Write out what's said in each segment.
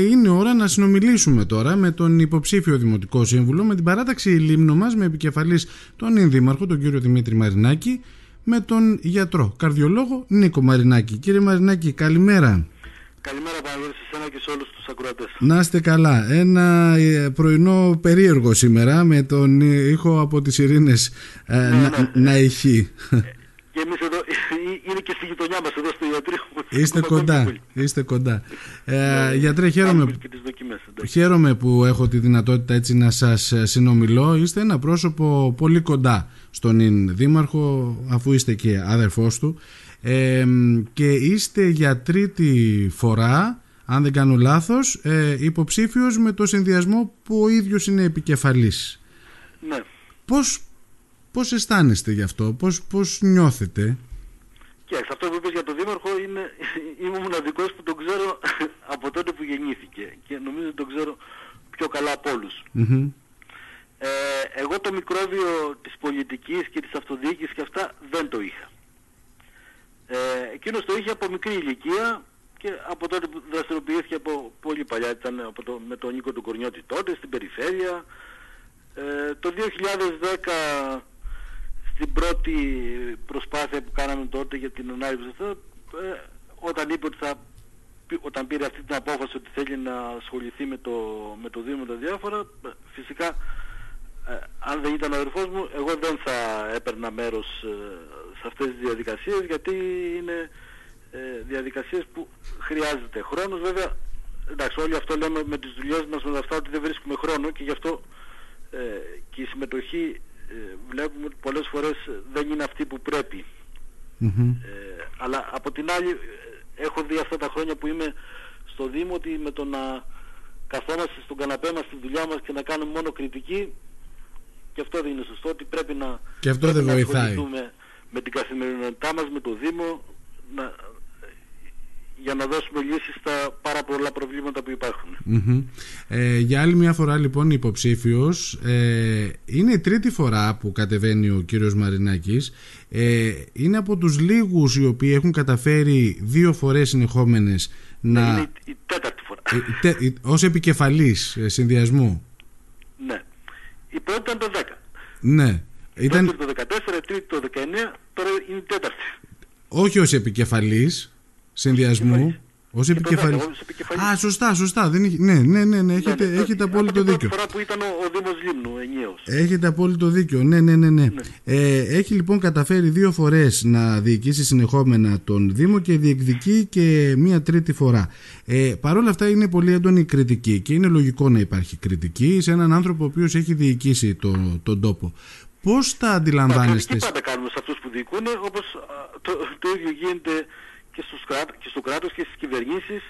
Είναι ώρα να συνομιλήσουμε τώρα με τον υποψήφιο Δημοτικό Σύμβουλο, με την παράταξη Λίμνο μας, με επικεφαλής τον Ινδήμαρχο, τον κύριο Δημήτρη Μαρινάκη, με τον γιατρό, καρδιολόγο Νίκο Μαρινάκη. Κύριε Μαρινάκη, καλημέρα. Καλημέρα Παναγιώτη σε εσένα και σε όλους τους ακροατές. Να είστε καλά. Ένα ε, πρωινό περίεργο σήμερα με τον ήχο από τις Ειρήνες ε, Ναι, να, ναι. να ηχεί. Και εμείς εδώ, είναι και στη γειτονιά μας εδώ στο ιατρείο. Είστε Έχουμε κοντά, ακόμη πολύ. είστε κοντά. Ε, Ναι, γιατρέ, χαίρομαι, κάνουμε και τις δοκιμές. εντάξει. χαίρομαι που έχω τη δυνατότητα έτσι να σας ε, συνομιλώ. Είστε ένα πρόσωπο πολύ κοντά στον Ιν Δήμαρχο, αφού είστε και αδερφός του. Ε, και είστε για τρίτη φορά, αν δεν κάνω λάθος, ε, υποψήφιος με το συνδυασμό που ο ίδιος είναι επικεφαλής. Ναι. Πώς, πώς αισθάνεστε γι' αυτό, πώς, πώς νιώθετε; Και αυτό που είπες για τον Δήμαρχο είναι, είμαι ο μοναδικός που τον ξέρω από τότε που γεννήθηκε. Και νομίζω ότι τον ξέρω πιο καλά από όλους. Μμμ. Ε, εγώ το μικρόβιο της πολιτικής και της αυτοδιοίκησης και αυτά δεν το είχα. Ε, εκείνος το είχε από μικρή ηλικία και από τότε που δραστηριοποιήθηκε από πολύ παλιά, ήταν από το, με τον Νίκο του Κορνιώτη τότε στην περιφέρεια. Ε, το 2010 στην πρώτη προσπάθεια που κάναμε τότε για την ανάληψη αυτό, ε, όταν είπε ότι θα, όταν πήρε αυτή την απόφαση ότι θέλει να ασχοληθεί με το, με το Δήμο τα διάφορα, ε, φυσικά ε, αν δεν ήταν ο αδερφός μου, εγώ δεν θα έπαιρνα μέρος ε, σε αυτές τις διαδικασίες γιατί είναι ε, διαδικασίες που χρειάζεται χρόνος. Βέβαια, εντάξει, όλοι αυτό λέμε με τις δουλειές μας με αυτά ότι δεν βρίσκουμε χρόνο και γι' αυτό ε, και η συμμετοχή ε, βλέπουμε ότι πολλές φορές δεν είναι αυτή που πρέπει. Μμμ. Ε, αλλά από την άλλη ε, έχω δει αυτά τα χρόνια που είμαι στο Δήμο ότι με το να καθόμαστε στον καναπέ μας στη δουλειά μας και να κάνουμε μόνο κριτική και αυτό δεν είναι σωστό ότι πρέπει να, Και αυτό πρέπει δεν να βοηθάει. ασχοληθούμε με την καθημερινότητά μας, με το Δήμο να, για να δώσουμε λύσεις στα πάρα πολλά προβλήματα που υπάρχουν. Μμμ. Ε, για άλλη μια φορά λοιπόν υποψήφιος ε, είναι η τρίτη φορά που κατεβαίνει ο κύριος Μαρινάκης ε, είναι από τους λίγους οι οποίοι έχουν καταφέρει δύο φορές συνεχόμενες Είναι να η, η τέταρτη φορά. ε, τε- ε, ως επικεφαλής ε, συνδυασμού ναι. Η πρώτη ήταν το 10. ναι Ήταν... ήταν το 14, η τρίτη το 19, τώρα είναι η τέταρτη. όχι ως επικεφαλής συνδυασμού επικεφαλής. ως Και το επικεφαλής δέκα, ως επικεφαλής. Α, σωστά, σωστά. Δεν είχε... Ναι, ναι, ναι, ναι, έχετε, Ναι, ναι, έχετε από απόλυτο την πρώτη δίκιο. φορά που ήταν ο, ο Δήμος Λίμνου ενιαίος. Έχετε απόλυτο δίκιο. Ναι, ναι, ναι. ναι. Ναι. Ε, έχει λοιπόν καταφέρει δύο φορές να διοικήσει συνεχόμενα τον Δήμο και διεκδικεί και μία τρίτη φορά. Ε, Παρ' όλα αυτά είναι πολύ έντονη η κριτική και είναι λογικό να υπάρχει κριτική σε έναν άνθρωπο ο οποίος έχει διοικήσει το, τον τόπο. Πώς τα Τα αντιλαμβάνεστε... κριτική πάντα κάνουμε σε αυτούς που διοικούν, όπως α, το, το ίδιο γίνεται και, στους κράτ, και στο κράτος και στις κυβερνήσεις.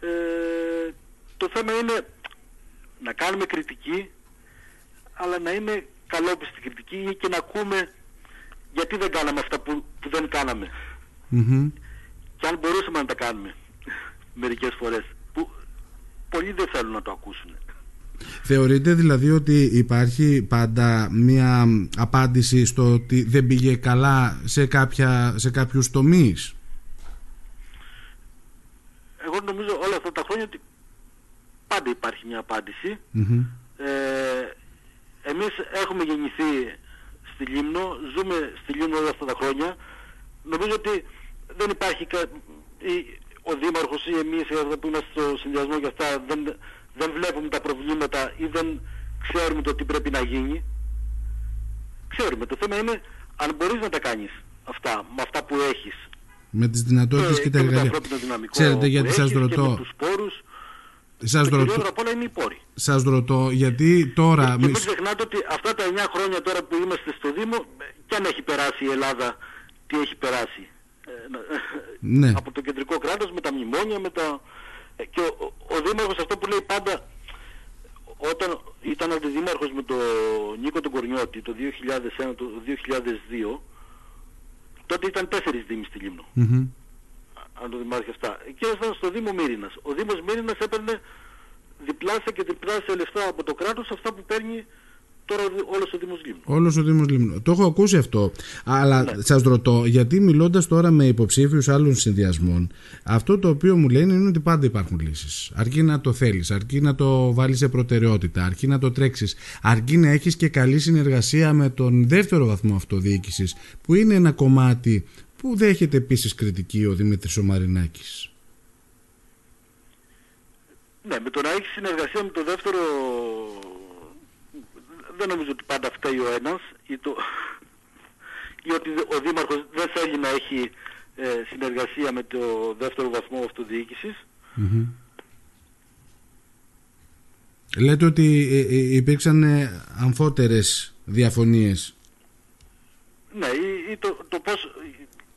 Ε, το θέμα είναι να κάνουμε κριτική, αλλά να είναι καλόπιστη κριτική και να ακούμε γιατί δεν κάναμε αυτά που, που δεν κάναμε. Μμμ. Και αν μπορούσαμε να τα κάνουμε μερικές φορές. Που πολλοί δεν θέλουν να το ακούσουν. Θεωρείτε δηλαδή ότι υπάρχει πάντα μία απάντηση στο ότι δεν πήγε καλά σε, κάποια, σε κάποιους τομείς; Εγώ νομίζω όλα αυτά τα χρόνια ότι πάντα υπάρχει μια απάντηση. Μμμ. Ε, εμείς έχουμε γεννηθεί στη Λίμνο, ζούμε στη Λίμνο όλα αυτά τα χρόνια. Νομίζω ότι δεν υπάρχει κα... η- ο Δήμαρχος ή εμείς εδώ που είμαστε στο συνδυασμό και αυτά δεν, δεν βλέπουμε τα προβλήματα ή δεν ξέρουμε το τι πρέπει να γίνει. Ξέρουμε. Το θέμα είναι αν μπορείς να τα κάνεις αυτά με αυτά που έχεις. Με τις δυνατότητες Ε, και τα με το εργαλεία. ανθρώπινο δυναμικό Ξέρετε που γιατί σας έχεις Και με ρωτώ. τους πόρους. Σας το ρωτώ, κυριότερο απ' όλα είναι οι πόροι. σας ρωτώ γιατί τώρα... Και μην μη- ξεχνάτε ότι αυτά τα 9 χρόνια τώρα που είμαστε στο Δήμο, κι αν έχει περάσει η Ελλάδα, τι έχει περάσει. ε, Ναι. Από το κεντρικό κράτος, με τα μνημόνια, με τα... ε, Και ο, ο, ο Δήμαρχος αυτό που λέει πάντα, όταν ήταν αντιδήμαρχος με τον Νίκο τον Κορνιώτη το 2001, το 2002, τότε ήταν τέσσερις δήμοι στη Λίμνο Μμμ. αν το δημάρχει αυτά. Και ήταν στο Δήμο Μύρινας. Ο Δήμος Μύρινας έπαιρνε διπλάσια και τριπλάσια λεφτά από το κράτος αυτά που παίρνει τώρα όλος ο Δήμος Λίμνου. Όλος ο Δήμος Λίμνου. Το έχω ακούσει αυτό. Αλλά ναι. σας ρωτώ, γιατί μιλώντας τώρα με υποψήφιους άλλων συνδυασμών, αυτό το οποίο μου λένε είναι ότι πάντα υπάρχουν λύσεις. Αρκεί να το θέλεις, αρκεί να το βάλεις σε προτεραιότητα, αρκεί να το τρέξεις, αρκεί να έχεις και καλή συνεργασία με τον δεύτερο βαθμό αυτοδιοίκησης, που είναι ένα κομμάτι που δέχεται επίσης κριτική ο Δημήτρης ο Μαρινάκης. Ναι, με το να έχεις συνεργασία με το δεύτερο δεν νομίζω ότι πάντα φταίει ο ένας ή, το, ή ότι ο Δήμαρχος δεν θέλει να έχει ε, συνεργασία με το δεύτερο βαθμό αυτοδιοίκησης. Λέτε ότι ε, ε, υπήρξαν αμφότερες διαφωνίες. Ναι, ή, ή το, το πώς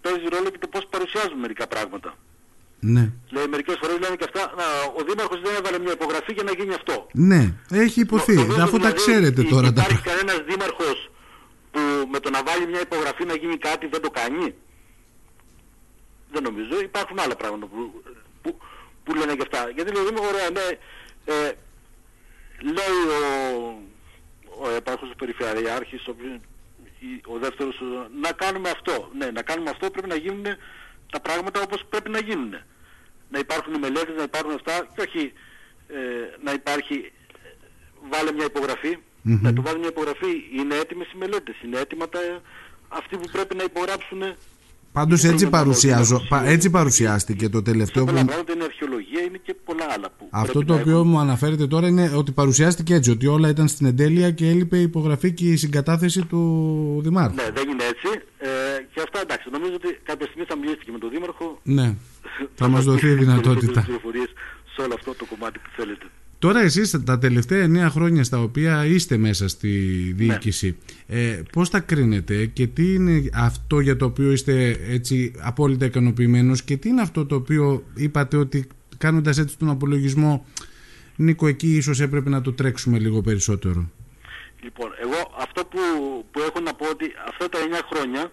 παίζει ρόλο και το πώς παρουσιάζουν μερικά πράγματα. Ναι. Λέει μερικές φορές λένε και αυτά, να, ο Δήμαρχος δεν έβαλε μια υπογραφή για να γίνει αυτό. Ναι, έχει υποθεί, το, αφού τα δηλαδή, ξέρετε τώρα. Υπάρχει τα... κανένας Δήμαρχος που με το να βάλει μια υπογραφή να γίνει κάτι δεν το κάνει; Δεν νομίζω, υπάρχουν άλλα πράγματα που, που, που λένε και αυτά. Γιατί λέει, ωραία, ναι, ε, λέει ο, ο επάρχος Περιφερειάρχης, ο, ο δεύτερος, να κάνουμε αυτό. Ναι, να κάνουμε αυτό πρέπει να γίνουν τα πράγματα όπως πρέπει να γίνουν. Να υπάρχουν οι μελέτες, να υπάρχουν αυτά και όχι ε, να υπάρχει βάλε μια υπογραφή. Να του βάλει μια υπογραφή. Είναι έτοιμες οι μελέτες, είναι έτοιμα τα, αυτοί που πρέπει να υπογράψουν Πάντως έτσι, παρουσιάζω, έτσι παρουσιάστηκε το τελευταίο. Πολλά πράγματα είναι αρχαιολογία, είναι και πολλά άλλα που. Αυτό το οποίο μου αναφέρετε τώρα είναι ότι παρουσιάστηκε έτσι, ότι όλα ήταν στην εντέλεια και έλειπε η υπογραφή και η συγκατάθεση του Δημάρχου. Ναι, δεν είναι έτσι. Ε, και αυτά εντάξει, νομίζω ότι κάποια στιγμή θα μιλήσετε και με τον Δήμαρχο. Ναι, θα μας δοθεί η δυνατότητα. σε όλο αυτό το κομμάτι που θέλετε. Τώρα εσείς τα τελευταία εννέα χρόνια στα οποία είστε μέσα στη διοίκηση, ναι. ε, πώς τα κρίνετε και τι είναι αυτό για το οποίο είστε έτσι απόλυτα ικανοποιημένος και τι είναι αυτό το οποίο είπατε ότι κάνοντας έτσι τον απολογισμό Νίκο εκεί ίσως έπρεπε να το τρέξουμε λίγο περισσότερο; Λοιπόν, εγώ αυτό που, που έχω να πω ότι αυτά τα 9 χρόνια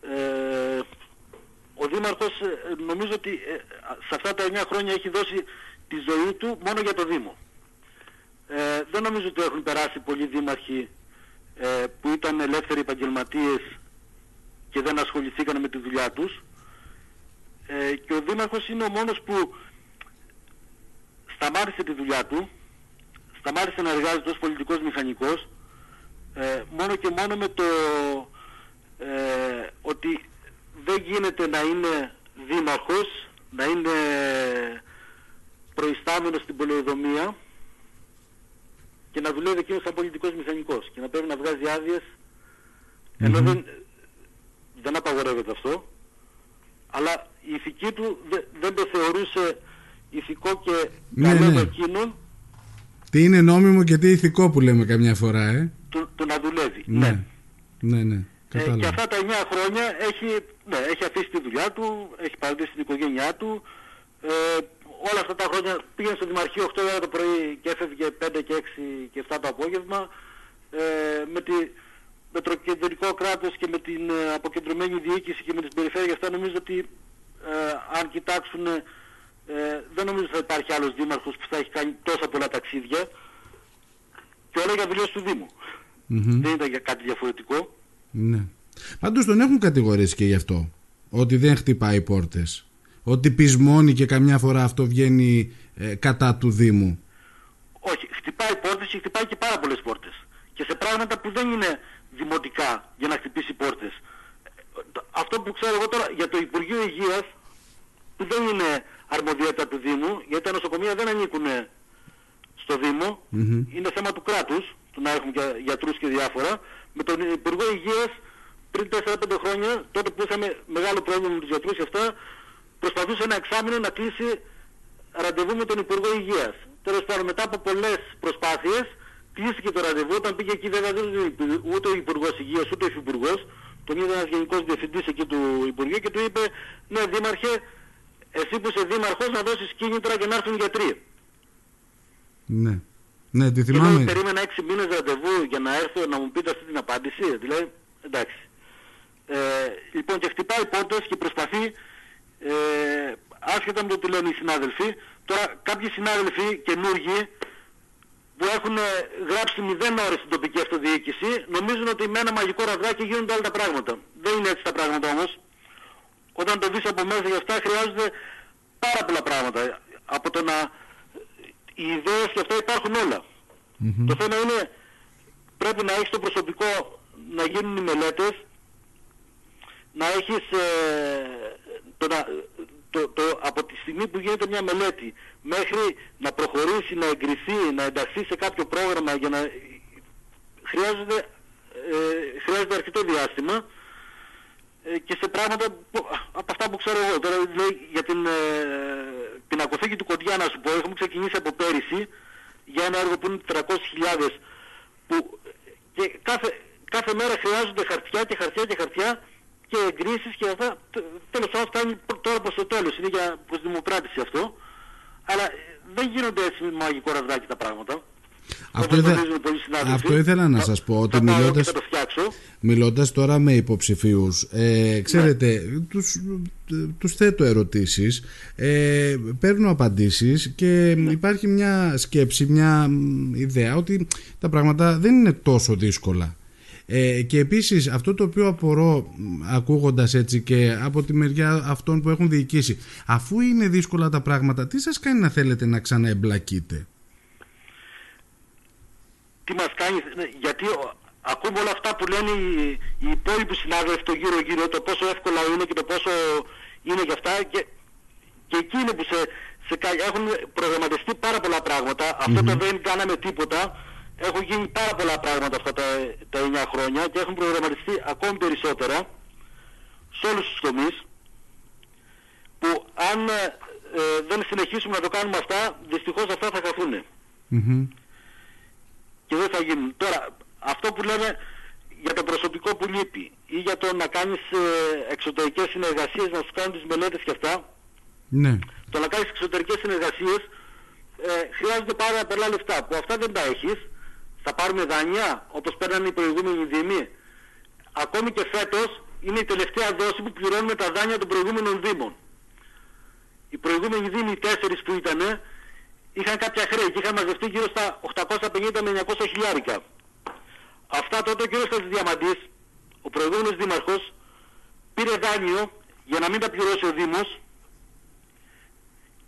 ε, ο Δήμαρχος ε, νομίζω ότι ε, σε αυτά τα 9 χρόνια έχει δώσει τη ζωή του μόνο για το Δήμο. Ε, δεν νομίζω ότι έχουν περάσει πολλοί δήμαρχοι ε, που ήταν ελεύθεροι επαγγελματίες και δεν ασχοληθήκαν με τη δουλειά τους. Ε, και ο Δήμαρχος είναι ο μόνος που σταμάτησε τη δουλειά του, σταμάτησε να εργάζεται ως πολιτικός μηχανικός, ε, μόνο και μόνο με το ε, ότι δεν γίνεται να είναι δήμαρχος, να είναι προϊστάμενος στην πολεοδομία και να δουλεύει εκείνος σαν πολιτικός μηχανικός και να πρέπει να βγάζει άδειες ενώ δεν, δεν απαγορεύεται αυτό. Αλλά η ηθική του δεν, το θεωρούσε ηθικό και ναι, καλό ναι. εκείνον. Τι είναι νόμιμο και τι ηθικό που λέμε καμιά φορά ε; του, να δουλεύει ναι, ναι, ναι. Ε, και αυτά τα 9 χρόνια έχει, ναι, έχει αφήσει τη δουλειά του, έχει παραδείσει την οικογένειά του, ε, όλα αυτά τα χρόνια πήγαινε στο Δημαρχείο 8 ώρα το πρωί και έφευγε 5 και 6 και 7 το απόγευμα. Ε, με, τη, με το κεντρικό κράτος και με την ε, αποκεντρωμένη διοίκηση και με τις περιφέρειες αυτά νομίζω ότι ε, αν κοιτάξουν ε, δεν νομίζω ότι θα υπάρχει άλλος δήμαρχος που θα έχει κάνει τόσα πολλά ταξίδια και όλα για δουλειές του Δήμου. Mm-hmm. Δεν ήταν για κάτι διαφορετικό. Ναι. Πάντως τον έχουν κατηγορήσει και γι' αυτό. Ότι δεν χτυπάει πόρτες ότι πεισμώνει και καμιά φορά αυτό βγαίνει ε, κατά του Δήμου. Όχι, χτυπάει πόρτες και χτυπάει και πάρα πολλές πόρτες. Και σε πράγματα που δεν είναι δημοτικά για να χτυπήσει πόρτες. Αυτό που ξέρω εγώ τώρα για το Υπουργείο Υγείας που δεν είναι αρμοδιότητα του Δήμου, γιατί τα νοσοκομεία δεν ανήκουν στο Δήμο, είναι θέμα του κράτους, του να έχουμε γιατρούς και διάφορα. Με τον Υπουργό Υγείας πριν 4-5 χρόνια, τότε που είχαμε μεγάλο πρόβλημα με τους γιατρούς και αυτά, προσπαθούσε ένα εξάμεινο να κλείσει ραντεβού με τον Υπουργό Υγείας. Τέλος πάντων μετά από πολλές προσπάθειες κλείστηκε το ραντεβού, όταν πήγε εκεί δεν ήταν ούτε ο Υπουργός Υγείας ούτε ο Υφυπουργός, τον είδε ένας Γενικός Διευθυντής εκεί του Υπουργείου και του είπε ναι Δήμαρχε, εσύ που είσαι Δήμαρχος να δώσεις κίνητρα και να έρθουν γιατροί. Ναι. Ναι, τη θυμάμαι. Και περίμενα 6 μήνες ραντεβού για να έρθω να μου πείτε αυτή την απάντηση. Δηλαδή, εντάξει. Ε, λοιπόν και χτυπάει πόρτες και προσπαθεί ε, άσχετα με το τι λένε οι συνάδελφοι, τώρα κάποιοι συνάδελφοι καινούργοι που έχουν γράψει μηδέν ώρες στην τοπική αυτοδιοίκηση νομίζουν ότι με ένα μαγικό ραβδάκι γίνονται όλα τα πράγματα. Δεν είναι έτσι τα πράγματα όμως. Όταν το δεις από μέσα για αυτά χρειάζονται πάρα πολλά πράγματα. Από το να... Οι ιδέες και αυτά υπάρχουν Το θέμα είναι πρέπει να έχεις το προσωπικό να γίνουν οι μελέτες, να έχεις ε, το, το, το, από τη στιγμή που γίνεται μια μελέτη μέχρι να προχωρήσει, να εγκριθεί, να ενταχθεί σε κάποιο πρόγραμμα για να χρειάζεται, ε, χρειάζεται αρκετό διάστημα. ε, και σε πράγματα που, από αυτά που ξέρω εγώ. Τώρα δηλαδή, για την, ε, την ακοθήκη του Κοντιά να σου πω, έχουμε ξεκινήσει από πέρυσι για ένα έργο που είναι 300.000 που και κάθε, κάθε μέρα χρειάζονται χαρτιά και χαρτιά και χαρτιά και εγκρίσεις και αυτά. Τέλος πάντων φτάνει τώρα προς το τέλος. Είναι για προς δημοκράτηση αυτό. Αλλά δεν γίνονται έτσι με μαγικό ραβδάκι τα πράγματα. Αυτό, ήθελα, αυτό ήθελα να σας πω ότι μιλώντας, μιλώντας τώρα με υποψηφίους ε, ξέρετε ναι. τους, τους θέτω ερωτήσεις ε, παίρνω απαντήσεις και ναι. υπάρχει μια σκέψη μια ιδέα ότι τα πράγματα δεν είναι τόσο δύσκολα ε, και επίσης αυτό το οποίο απορώ ακούγοντας έτσι και από τη μεριά αυτών που έχουν διοικήσει αφού είναι δύσκολα τα πράγματα τι σας κάνει να θέλετε να ξαναεμπλακείτε; Τι μας κάνεις ναι, γιατί ακούμε όλα αυτά που λένε οι, οι υπόλοιποι συνάδελφοι το γύρω γύρω το πόσο εύκολα είναι και το πόσο είναι για αυτά και, και εκεί είναι που σε, σε, έχουν προγραμματιστεί πάρα πολλά Αυτό το δεν κάναμε τίποτα. Έχουν γίνει πάρα πολλά πράγματα αυτά τα, τα 9 χρόνια και έχουν προγραμματιστεί ακόμη περισσότερα σε όλους τους τομείς που αν ε, δεν συνεχίσουμε να το κάνουμε αυτά, δυστυχώς αυτά θα χαθούν. Και δεν θα γίνουν. Τώρα, αυτό που λέμε για το προσωπικό που λείπει ή για το να κάνεις ε, εξωτερικές συνεργασίες, να σου κάνουν τις μελέτες και αυτά, ναι. το να κάνεις εξωτερικές συνεργασίες ε, χρειάζονται πάρα πολλά λεφτά, που αυτά δεν τα έχεις θα πάρουμε δάνεια όπως παίρνανε οι προηγούμενοι δήμοι. Ακόμη και φέτος είναι η τελευταία δόση που πληρώνουμε τα δάνεια των προηγούμενων δήμων. Οι προηγούμενοι δήμοι, οι τέσσερις που ήταν, είχαν κάποια χρέη και είχαν μαζευτεί γύρω στα 850 με 900 χιλιάρικα. Αυτά τότε ο κ. Διαμαντής, ο προηγούμενος δήμαρχος, πήρε δάνειο για να μην τα πληρώσει ο Δήμος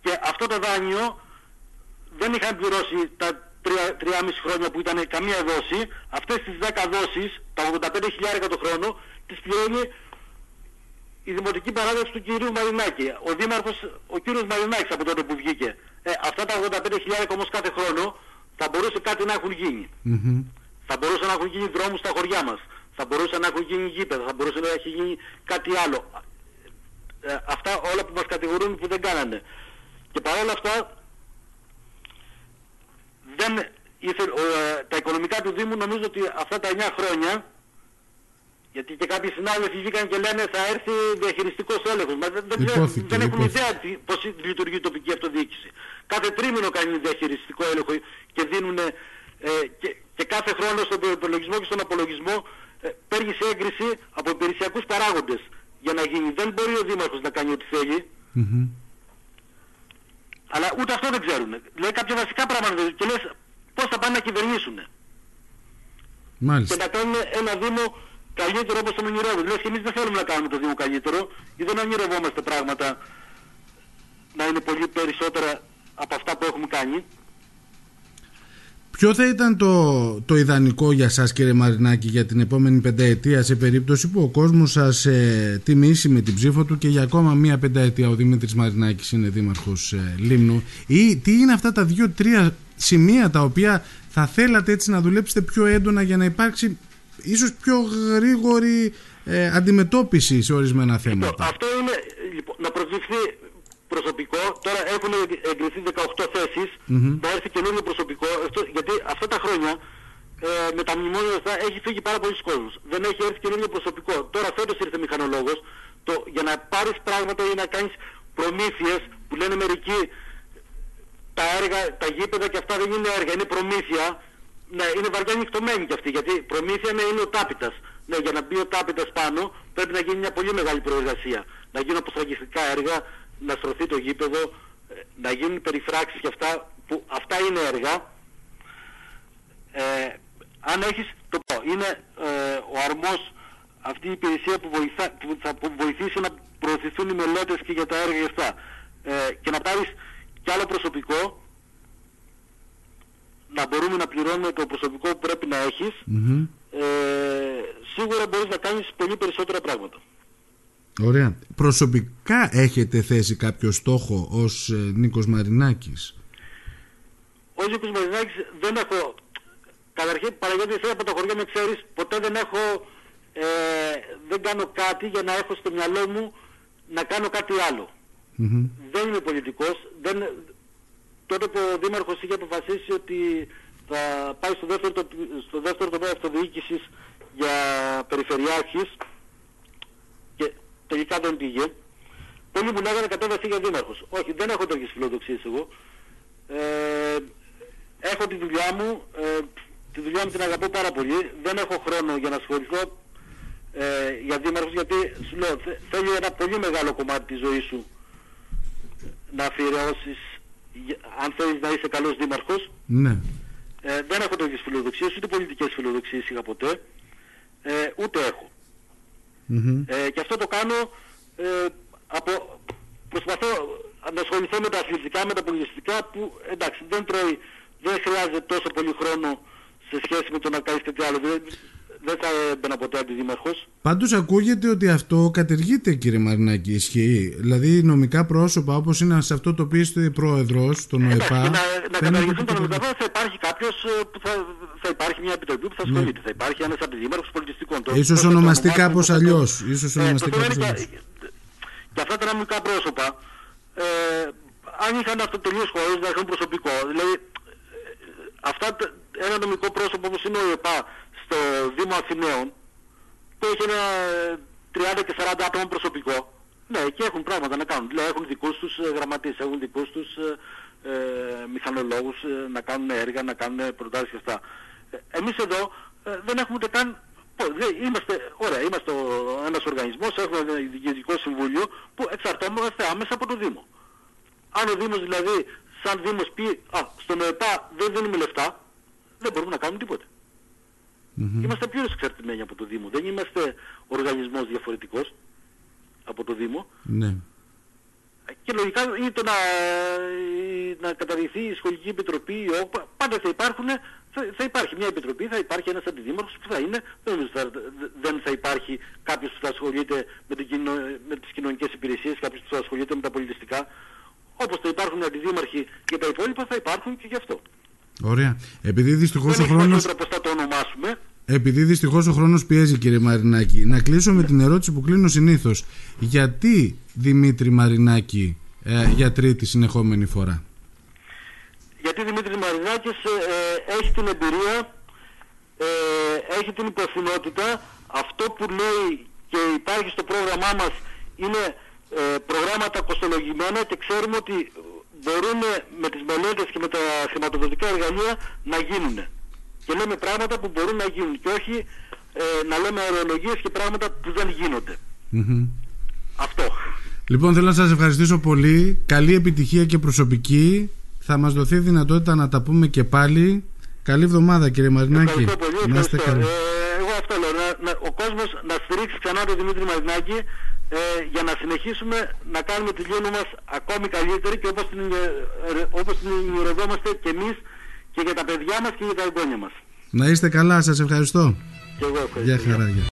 και αυτό το δάνειο δεν είχαν πληρώσει τα 3,5 χρόνια που ήταν καμία δόση, αυτές τις 10 δόσεις, τα 85.000 το χρόνο, τις πληρώνει η Δημοτική Παράδοση του κυρίου Μαρινάκη. Ο Δήμαρχος, ο κύριος Μαρινάκης από τότε που βγήκε. Ε, αυτά τα 85.000 όμως κάθε χρόνο θα μπορούσε κάτι να έχουν γίνει. Θα μπορούσαν να έχουν γίνει δρόμους στα χωριά μας. Θα μπορούσαν να έχουν γίνει γήπεδα. Θα μπορούσε να έχει γίνει κάτι άλλο. Ε, αυτά όλα που μας κατηγορούν που δεν κάνανε. Και παρόλα αυτά δεν ήθελε, ε, τα οικονομικά του Δήμου νομίζω ότι αυτά τα 9 χρόνια γιατί και κάποιοι συνάδελφοι βγήκαν και λένε θα έρθει διαχειριστικός έλεγχος. Μα δεν, δεν, δεν έχουν ιδέα πώς λειτουργεί η τοπική αυτοδιοίκηση. Κάθε τρίμηνο κάνει διαχειριστικό έλεγχο και δίνουν ε, και, και, κάθε χρόνο στον υπολογισμό και στον απολογισμό ε, παίρνεις σε έγκριση από υπηρεσιακούς παράγοντες για να γίνει. Δεν μπορεί ο Δήμαρχος να κάνει ό,τι θέλει. Mm-hmm. Αλλά ούτε αυτό δεν ξέρουν. Λέει κάποια βασικά πράγματα και λες πώς θα πάνε να κυβερνήσουν. Μάλιστα. Και να κάνουν ένα Δήμο καλύτερο όπως τον ονειρεύουν. Λες και εμείς δεν θέλουμε να κάνουμε το Δήμο καλύτερο ή δεν ονειρευόμαστε πράγματα να είναι πολύ περισσότερα από αυτά που έχουμε κάνει. Ποιο θα ήταν το, το ιδανικό για σας κύριε Μαρινάκη για την επόμενη πενταετία σε περίπτωση που ο κόσμος σας ε, τιμήσει με την ψήφο του και για ακόμα μία πενταετία ο Δημήτρης Μαρινάκης είναι δήμαρχος ε, Λίμνου; Ή τι είναι αυτά τα δύο-τρία σημεία τα οποία θα θέλατε έτσι να δουλέψετε πιο έντονα για να υπάρξει ίσως πιο γρήγορη ε, αντιμετώπιση σε ορισμένα λοιπόν, θέματα. αυτό είναι λοιπόν, να προσδειχθεί προσωπικό. Τώρα έχουν εγκριθεί 18 θέσεις. Mm-hmm. Θα έρθει καινούριο προσωπικό. γιατί αυτά τα χρόνια ε, με τα μνημόνια αυτά έχει φύγει πάρα πολλοί κόσμος. Δεν έχει έρθει καινούριο προσωπικό. Τώρα φέτος ήρθε μηχανολόγος. Το, για να πάρεις πράγματα ή να κάνεις προμήθειες που λένε μερικοί τα έργα, τα γήπεδα και αυτά δεν είναι έργα, είναι προμήθεια. Ναι, είναι βαριά νυχτωμένη κι αυτή, γιατί προμήθεια ναι, είναι ο τάπητας. Ναι, για να μπει ο τάπητας πάνω πρέπει να γίνει μια πολύ μεγάλη προεργασία. Να γίνουν αποστραγγιστικά έργα, να στρωθεί το γήπεδο, ε, να γίνουν περιφράξεις και αυτά, που αυτά είναι έργα. Ε, αν έχεις, το πω, είναι ε, ο αρμός αυτή η υπηρεσία που, βοηθά, που θα βοηθήσει να προωθηθούν οι μελέτες και για τα έργα αυτά. Ε, και να πάρεις κι άλλο προσωπικό, να μπορούμε να πληρώνουμε το προσωπικό που πρέπει να έχεις, ε, σίγουρα μπορείς να κάνεις πολύ περισσότερα πράγματα. Ωραία. Προσωπικά έχετε θέσει κάποιο στόχο ως ε, Νίκος Μαρινάκης; Ως Νίκος Μαρινάκης δεν έχω... Καταρχήν Παναγιώτη θέλω από τα χωριά με ξέρεις, ποτέ δεν έχω... Ε, δεν κάνω κάτι για να έχω στο μυαλό μου να κάνω κάτι Δεν είμαι πολιτικός. Δεν, τότε που ο Δήμαρχος είχε αποφασίσει ότι θα πάει στο δεύτερο, στο δεύτερο τομέα αυτοδιοίκησης για περιφερειάρχης και τελικά δεν πήγε. Πολλοί μου λέγανε κατέβασε για δήμαρχος. Όχι, δεν έχω τέτοιες φιλοδοξίες εγώ. Ε, έχω τη δουλειά μου, ε, τη δουλειά μου την αγαπώ πάρα πολύ. Δεν έχω χρόνο για να ασχοληθώ ε, για δήμαρχος γιατί σου λέω θέλει ένα πολύ μεγάλο κομμάτι της ζωής σου να αφιερώσεις αν θέλεις να είσαι καλός δήμαρχος. Ναι. Ε, δεν έχω τέτοιες φιλοδοξίες, ούτε πολιτικές φιλοδοξίες είχα ποτέ, ε, ούτε έχω. Ε, και αυτό το κάνω ε, από, προσπαθώ να ασχοληθώ με τα αθλητικά, με τα πολιτιστικά που εντάξει δεν τρώει, δεν χρειάζεται τόσο πολύ χρόνο σε σχέση με το να κάνεις κάτι άλλο δεν θα έμπαινα ποτέ αντιδήμαρχος. Πάντως ακούγεται ότι αυτό κατεργείται, κύριε Μαρινάκη. Ισχύει. Δηλαδή, νομικά πρόσωπα όπως είναι σε αυτό το οποίο είστε πρόεδρος, τον ΟΕΠΑ. να, να καταργηθούν τα νομικά πρόσωπα, θα υπάρχει κάποιος ε, που θα, θα υπάρχει μια επιτροπή που θα ναι. ασχολείται. Ναι. Θα υπάρχει ένας αντιδήμαρχος πολιτιστικών. σω ονομαστεί κάπω αλλιώς. σω ονομαστεί κάπω αλλιώς. Και αυτά τα νομικά πρόσωπα, ε, αν είχαν αυτοτελείω χωρίς να έχουν προσωπικό, δηλαδή ε, αυτά, ένα νομικό πρόσωπο όπως είναι ο ΕΠΑ στο Δήμο Αθηναίων που έχει ένα 30 και 40 άτομα προσωπικό. Ναι, και έχουν πράγματα να κάνουν. Δηλαδή έχουν δικούς τους ε, γραμματείς, έχουν δικούς τους ε, ε μηχανολόγους ε, να κάνουν έργα, να κάνουν προτάσεις και αυτά. Εμείς εδώ δεν έχουμε ούτε καν... Είμαστε, ωραία, είμαστε ένας οργανισμός, έχουμε ένα διοικητικό συμβούλιο που εξαρτώμαστε άμεσα από το Δήμο. Αν ο Δήμος δηλαδή, σαν Δήμος πει, α, στον ΕΠΑ δεν δίνουμε λεφτά, δεν μπορούμε να κάνουμε τίποτα. Mm-hmm. Είμαστε πλήρως εξαρτημένοι από το Δήμο. Δεν είμαστε οργανισμός διαφορετικός από το Δήμο. Ναι. Και λογικά είναι το να, να καταργηθεί η σχολική επιτροπή, πάντα θα υπάρχουν, θα, θα, υπάρχει μια επιτροπή, θα υπάρχει ένας αντιδήμαρχος που θα είναι, δεν, θα, δεν θα υπάρχει κάποιος που θα ασχολείται με, την, με τις κοινωνικές υπηρεσίες, κάποιος που θα ασχολείται με τα πολιτιστικά. Όπως θα υπάρχουν αντιδήμαρχοι και τα υπόλοιπα θα υπάρχουν και γι' αυτό. Ωραία. Επειδή δυστυχώς ο χρόνος... Δεν θα το ονομάσουμε. Επειδή δυστυχώς ο χρόνος πιέζει, κύριε Μαρινάκη, να κλείσω με την ερώτηση που κλείνω συνήθως. Γιατί Δημήτρη Μαρινάκη ε, για τρίτη συνεχόμενη φορά; Γιατί Δημήτρη Μαρινάκης ε, ε, έχει την εμπειρία, ε, έχει την υπευθυνότητα. Αυτό που λέει και υπάρχει στο πρόγραμμά μας είναι προγράμματα κοστολογημένα και ξέρουμε ότι μπορούν με τις μελέτες και με τα χρηματοδοτικά εργαλεία να γίνουν και λέμε πράγματα που μπορούν να γίνουν και όχι ε, να λέμε αερολογίες και πράγματα που δεν γινονται Αυτό. Λοιπόν θέλω να σας ευχαριστήσω πολύ. Καλή επιτυχία και προσωπική. Θα μας δοθεί δυνατότητα να τα πούμε και πάλι. Καλή εβδομάδα κύριε Μαρινάκη. Ευχαριστώ πολύ. Να είστε Ε, εγώ αυτό λέω. Να, ο κόσμος να στηρίξει ξανά τον Δημήτρη Μαρινάκη ε, για να συνεχίσουμε να κάνουμε τη ζωή μας ακόμη καλύτερη και όπως την, ε, όπως την και εμείς και για τα παιδιά μας και για τα εγγόνια μας. Να είστε καλά, σας ευχαριστώ. Και εγώ ευχαριστώ. Γεια χαρά.